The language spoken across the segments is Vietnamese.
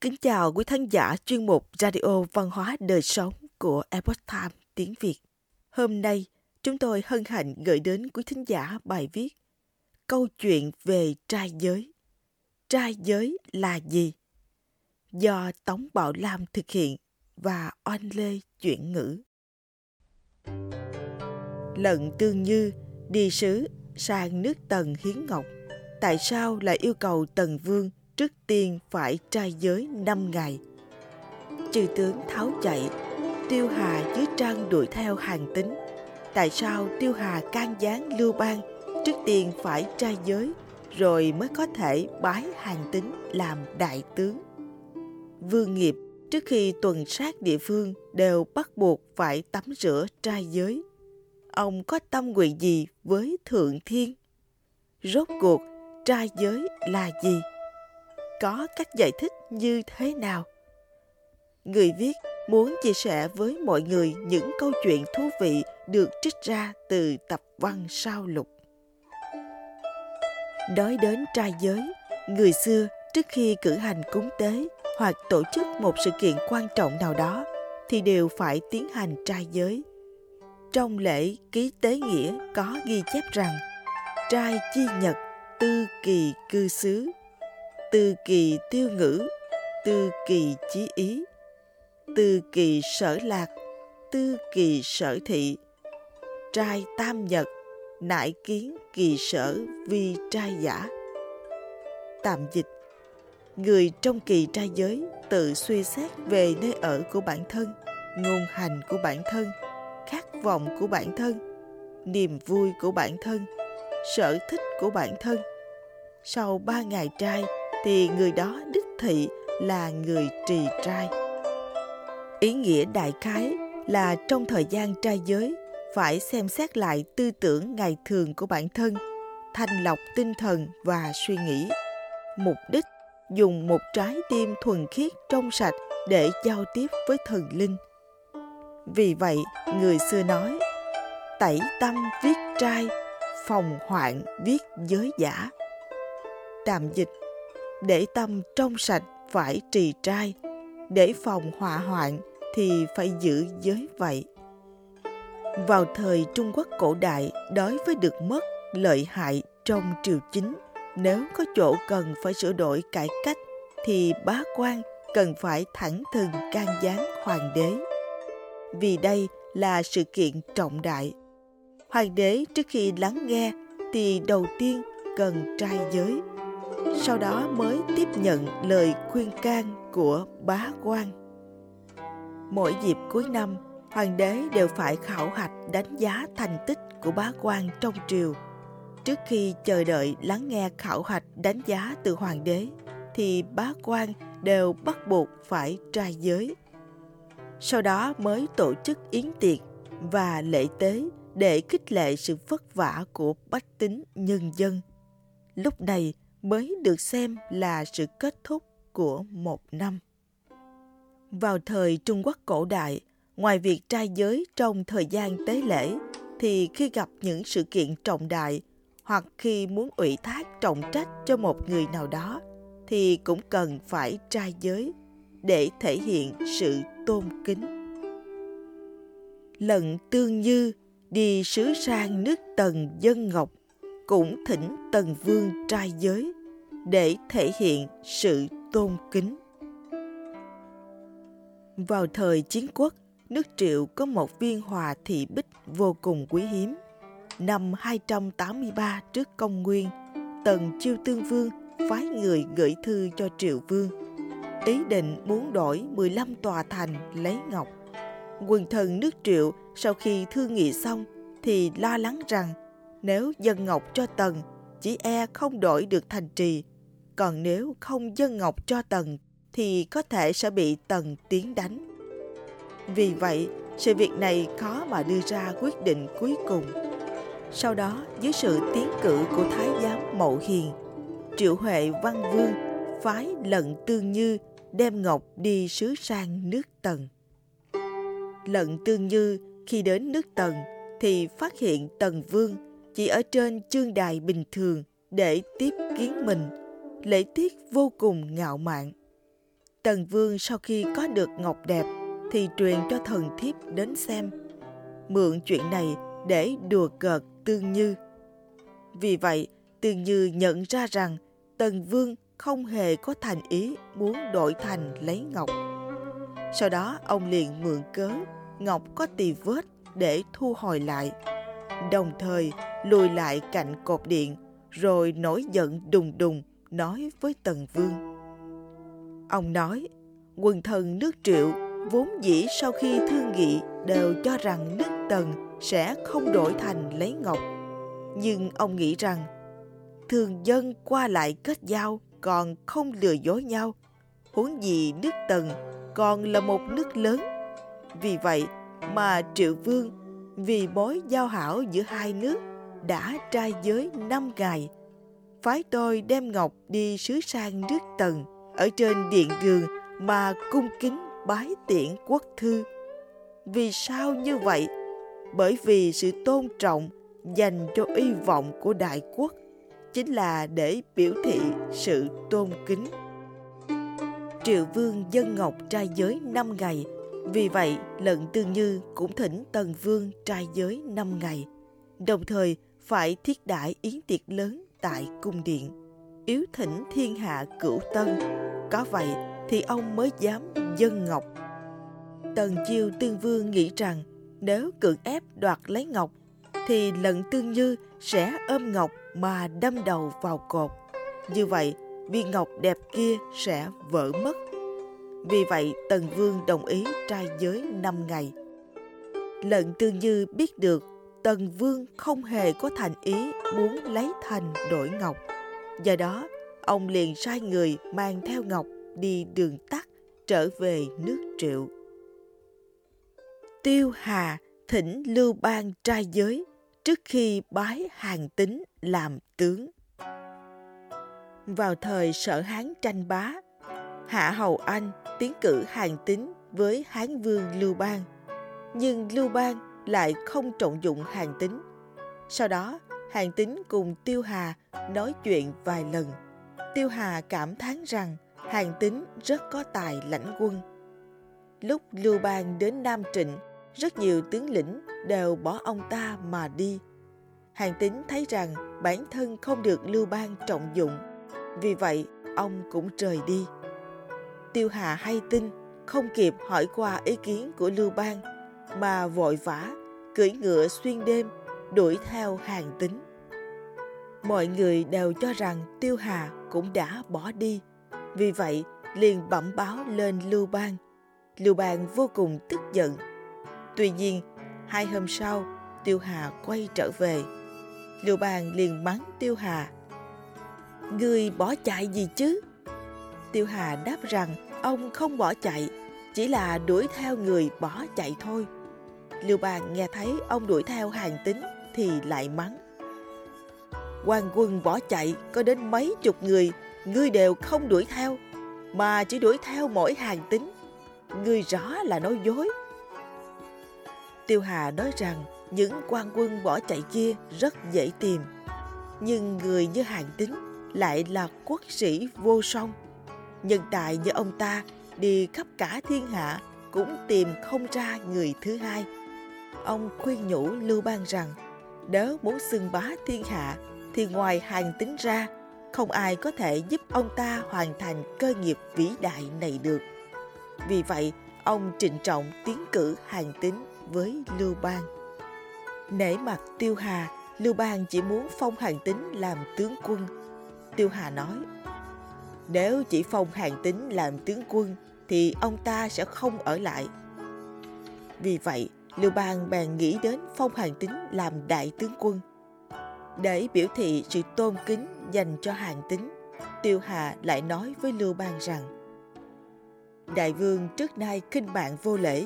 Kính chào quý khán giả chuyên mục Radio Văn hóa Đời Sống của Epoch Time tiếng Việt. Hôm nay, chúng tôi hân hạnh gửi đến quý thính giả bài viết Câu chuyện về trai giới. Trai giới là gì? Do Tống Bảo Lam thực hiện và Oanh Lê chuyển ngữ. Lận Tương Như đi sứ sang nước Tần Hiến Ngọc. Tại sao lại yêu cầu Tần Vương trước tiên phải trai giới năm ngày? Chư tướng tháo chạy, Tiêu Hà dưới trang đuổi theo hàng tính. Tại sao Tiêu Hà can gián Lưu Bang trước tiên phải trai giới rồi mới có thể bái hàng tính làm đại tướng? Vương nghiệp trước khi tuần sát địa phương đều bắt buộc phải tắm rửa trai giới. Ông có tâm nguyện gì với Thượng Thiên? Rốt cuộc, trai giới là gì? Có cách giải thích như thế nào? Người viết muốn chia sẻ với mọi người những câu chuyện thú vị được trích ra từ tập văn sao lục. Nói đến trai giới, người xưa trước khi cử hành cúng tế hoặc tổ chức một sự kiện quan trọng nào đó thì đều phải tiến hành trai giới. Trong lễ ký tế nghĩa có ghi chép rằng trai chi nhật tư kỳ cư xứ, tư kỳ tiêu ngữ, tư kỳ chí ý, tư kỳ sở lạc, tư kỳ sở thị, trai tam nhật, nại kiến kỳ sở vi trai giả. Tạm dịch người trong kỳ trai giới tự suy xét về nơi ở của bản thân ngôn hành của bản thân khát vọng của bản thân niềm vui của bản thân sở thích của bản thân sau ba ngày trai thì người đó đích thị là người trì trai ý nghĩa đại khái là trong thời gian trai giới phải xem xét lại tư tưởng ngày thường của bản thân thanh lọc tinh thần và suy nghĩ mục đích dùng một trái tim thuần khiết trong sạch để giao tiếp với thần linh. Vì vậy, người xưa nói, tẩy tâm viết trai, phòng hoạn viết giới giả. Tạm dịch, để tâm trong sạch phải trì trai, để phòng họa hoạn thì phải giữ giới vậy. Vào thời Trung Quốc cổ đại, đối với được mất lợi hại trong triều chính nếu có chỗ cần phải sửa đổi cải cách thì bá quan cần phải thẳng thừng can gián hoàng đế. Vì đây là sự kiện trọng đại. Hoàng đế trước khi lắng nghe thì đầu tiên cần trai giới, sau đó mới tiếp nhận lời khuyên can của bá quan. Mỗi dịp cuối năm, hoàng đế đều phải khảo hạch đánh giá thành tích của bá quan trong triều. Trước khi chờ đợi lắng nghe khảo hạch đánh giá từ hoàng đế thì bá quan đều bắt buộc phải trai giới. Sau đó mới tổ chức yến tiệc và lễ tế để khích lệ sự vất vả của bách tính nhân dân. Lúc này mới được xem là sự kết thúc của một năm vào thời trung quốc cổ đại, ngoài việc trai giới trong thời gian tế lễ, thì khi gặp những sự kiện trọng đại hoặc khi muốn ủy thác trọng trách cho một người nào đó, thì cũng cần phải trai giới để thể hiện sự tôn kính. Lần tương như đi sứ sang nước Tần Dân Ngọc cũng thỉnh Tần Vương trai giới để thể hiện sự tôn kính. Vào thời chiến quốc, nước Triệu có một viên hòa thị bích vô cùng quý hiếm – năm 283 trước công nguyên, Tần Chiêu Tương Vương phái người gửi thư cho Triệu Vương, ý định muốn đổi 15 tòa thành lấy ngọc. Quần thần nước Triệu sau khi thương nghị xong thì lo lắng rằng nếu dân ngọc cho Tần, chỉ e không đổi được thành trì, còn nếu không dân ngọc cho Tần thì có thể sẽ bị Tần tiến đánh. Vì vậy, sự việc này khó mà đưa ra quyết định cuối cùng. Sau đó, dưới sự tiến cử của Thái giám Mậu Hiền, Triệu Huệ Văn Vương phái Lận Tương Như đem Ngọc đi sứ sang nước Tần. Lận Tương Như khi đến nước Tần thì phát hiện Tần Vương chỉ ở trên chương đài bình thường để tiếp kiến mình, lễ tiết vô cùng ngạo mạn. Tần Vương sau khi có được ngọc đẹp thì truyền cho thần thiếp đến xem. Mượn chuyện này để đùa cợt Tương Như. Vì vậy, Tương Như nhận ra rằng Tần Vương không hề có thành ý muốn đổi thành lấy ngọc. Sau đó ông liền mượn cớ ngọc có tì vết để thu hồi lại. Đồng thời lùi lại cạnh cột điện rồi nổi giận đùng đùng nói với Tần Vương. Ông nói, quần thần nước triệu vốn dĩ sau khi thương nghị đều cho rằng nước Tần sẽ không đổi thành lấy ngọc. Nhưng ông nghĩ rằng thường dân qua lại kết giao còn không lừa dối nhau. Huống gì nước Tần còn là một nước lớn. Vì vậy mà Triệu Vương vì mối giao hảo giữa hai nước đã trai giới năm ngày. Phái tôi đem ngọc đi sứ sang nước Tần ở trên điện đường mà cung kính bái tiễn quốc thư. Vì sao như vậy? Bởi vì sự tôn trọng dành cho uy vọng của đại quốc chính là để biểu thị sự tôn kính. Triệu Vương dân ngọc trai giới năm ngày, vì vậy lận tương như cũng thỉnh Tần Vương trai giới năm ngày, đồng thời phải thiết đãi yến tiệc lớn tại cung điện, yếu thỉnh thiên hạ cửu tân. Có vậy thì ông mới dám dân ngọc. Tần Chiêu Tương Vương nghĩ rằng nếu cưỡng ép đoạt lấy ngọc thì lận tương như sẽ ôm ngọc mà đâm đầu vào cột. Như vậy, viên ngọc đẹp kia sẽ vỡ mất. Vì vậy, Tần Vương đồng ý trai giới 5 ngày. Lận tương như biết được Tần Vương không hề có thành ý muốn lấy thành đổi ngọc. Do đó, ông liền sai người mang theo ngọc đi đường tắt trở về nước triệu. Tiêu Hà thỉnh Lưu Bang trai giới trước khi bái hàng tính làm tướng. Vào thời sở Hán tranh bá, Hạ Hầu Anh tiến cử hàng tính với Hán Vương Lưu Bang. Nhưng Lưu Bang lại không trọng dụng hàng tính. Sau đó, hàng tính cùng Tiêu Hà nói chuyện vài lần. Tiêu Hà cảm thán rằng hàng tính rất có tài lãnh quân. Lúc Lưu Bang đến Nam Trịnh, rất nhiều tướng lĩnh đều bỏ ông ta mà đi. Hàng tính thấy rằng bản thân không được Lưu Bang trọng dụng, vì vậy ông cũng rời đi. Tiêu Hà hay tin, không kịp hỏi qua ý kiến của Lưu Bang, mà vội vã, cưỡi ngựa xuyên đêm, đuổi theo hàng tính. Mọi người đều cho rằng Tiêu Hà cũng đã bỏ đi, vì vậy liền bẩm báo lên Lưu Bang. Lưu Bang vô cùng tức giận. Tuy nhiên, hai hôm sau, Tiêu Hà quay trở về. Lưu Bang liền mắng Tiêu Hà. Người bỏ chạy gì chứ? Tiêu Hà đáp rằng ông không bỏ chạy, chỉ là đuổi theo người bỏ chạy thôi. Lưu Bang nghe thấy ông đuổi theo hàng tính thì lại mắng. quan quân bỏ chạy có đến mấy chục người, ngươi đều không đuổi theo, mà chỉ đuổi theo mỗi hàng tính. Ngươi rõ là nói dối. Tiêu Hà nói rằng những quan quân bỏ chạy kia rất dễ tìm. Nhưng người như hàng tính lại là quốc sĩ vô song. Nhân tài như ông ta đi khắp cả thiên hạ cũng tìm không ra người thứ hai. Ông khuyên nhủ Lưu Bang rằng nếu muốn xưng bá thiên hạ thì ngoài hàng tính ra không ai có thể giúp ông ta hoàn thành cơ nghiệp vĩ đại này được. Vì vậy, ông trịnh trọng tiến cử hàng tính với Lưu Bang. Nể mặt Tiêu Hà, Lưu Bang chỉ muốn phong hàng tính làm tướng quân. Tiêu Hà nói, nếu chỉ phong hàng tính làm tướng quân thì ông ta sẽ không ở lại. Vì vậy, Lưu Bang bèn nghĩ đến phong hàng tính làm đại tướng quân. Để biểu thị sự tôn kính dành cho hàng tính, Tiêu Hà lại nói với Lưu Bang rằng Đại vương trước nay khinh bạn vô lễ,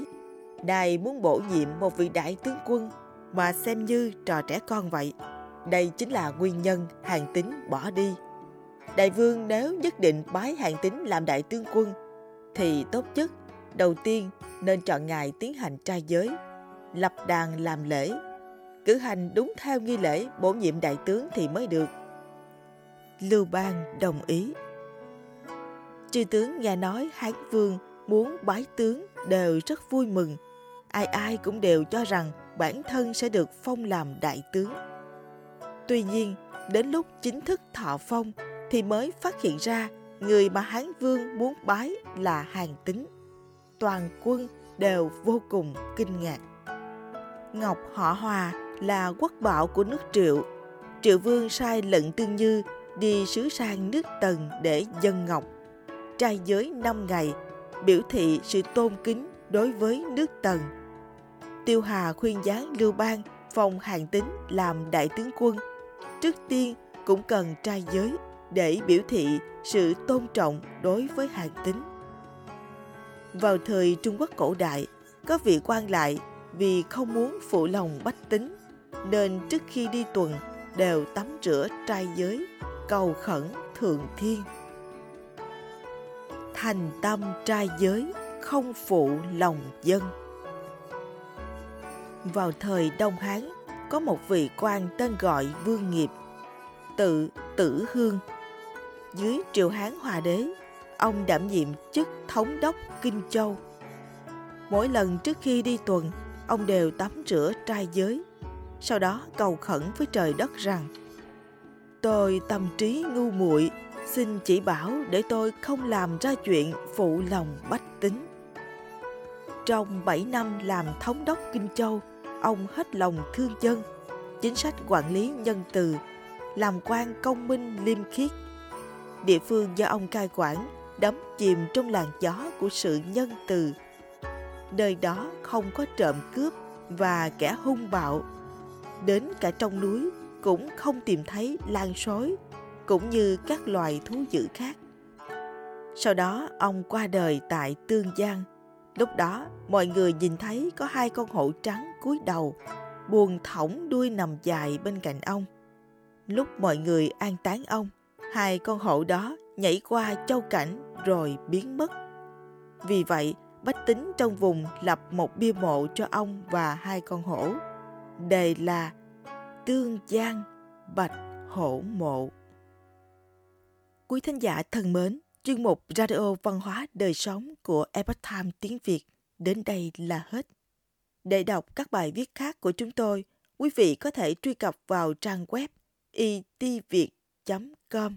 Đài muốn bổ nhiệm một vị đại tướng quân mà xem như trò trẻ con vậy. Đây chính là nguyên nhân hàng tính bỏ đi. Đại vương nếu nhất định bái hàng tính làm đại tướng quân thì tốt nhất đầu tiên nên chọn ngài tiến hành trai giới, lập đàn làm lễ, cử hành đúng theo nghi lễ bổ nhiệm đại tướng thì mới được. Lưu Bang đồng ý. Chư tướng nghe nói Hán Vương muốn bái tướng đều rất vui mừng. Ai ai cũng đều cho rằng bản thân sẽ được phong làm đại tướng. Tuy nhiên, đến lúc chính thức thọ phong thì mới phát hiện ra người mà Hán Vương muốn bái là hàng tính. Toàn quân đều vô cùng kinh ngạc. Ngọc Họ Hòa là quốc bảo của nước Triệu. Triệu Vương sai lận Tương Như đi sứ sang nước Tần để dân ngọc. Trai giới 5 ngày, biểu thị sự tôn kính đối với nước Tần. Tiêu Hà khuyên gián Lưu Bang phong hàng tính làm đại tướng quân. Trước tiên cũng cần trai giới để biểu thị sự tôn trọng đối với hàng tính. Vào thời Trung Quốc cổ đại, có vị quan lại vì không muốn phụ lòng bách tính nên trước khi đi tuần đều tắm rửa trai giới, cầu khẩn thượng thiên. Thành tâm trai giới, không phụ lòng dân. Vào thời Đông Hán, có một vị quan tên gọi Vương Nghiệp, tự Tử Hương. Dưới triều Hán Hòa Đế, ông đảm nhiệm chức thống đốc Kinh Châu. Mỗi lần trước khi đi tuần, ông đều tắm rửa trai giới, sau đó cầu khẩn với trời đất rằng Tôi tâm trí ngu muội xin chỉ bảo để tôi không làm ra chuyện phụ lòng bách tính. Trong 7 năm làm thống đốc Kinh Châu, ông hết lòng thương dân, chính sách quản lý nhân từ, làm quan công minh liêm khiết. Địa phương do ông cai quản đắm chìm trong làn gió của sự nhân từ. Nơi đó không có trộm cướp và kẻ hung bạo. Đến cả trong núi cũng không tìm thấy lan sói, cũng như các loài thú dữ khác. Sau đó ông qua đời tại Tương Giang. Lúc đó mọi người nhìn thấy có hai con hổ trắng cúi đầu, buồn thõng đuôi nằm dài bên cạnh ông. Lúc mọi người an táng ông, hai con hổ đó nhảy qua châu cảnh rồi biến mất. Vì vậy, bách tính trong vùng lập một bia mộ cho ông và hai con hổ. Đề là Tương Giang Bạch Hổ Mộ. Quý thính giả thân mến, chuyên mục Radio Văn hóa Đời Sống của Epoch Time tiếng Việt đến đây là hết. Để đọc các bài viết khác của chúng tôi, quý vị có thể truy cập vào trang web itviet.com.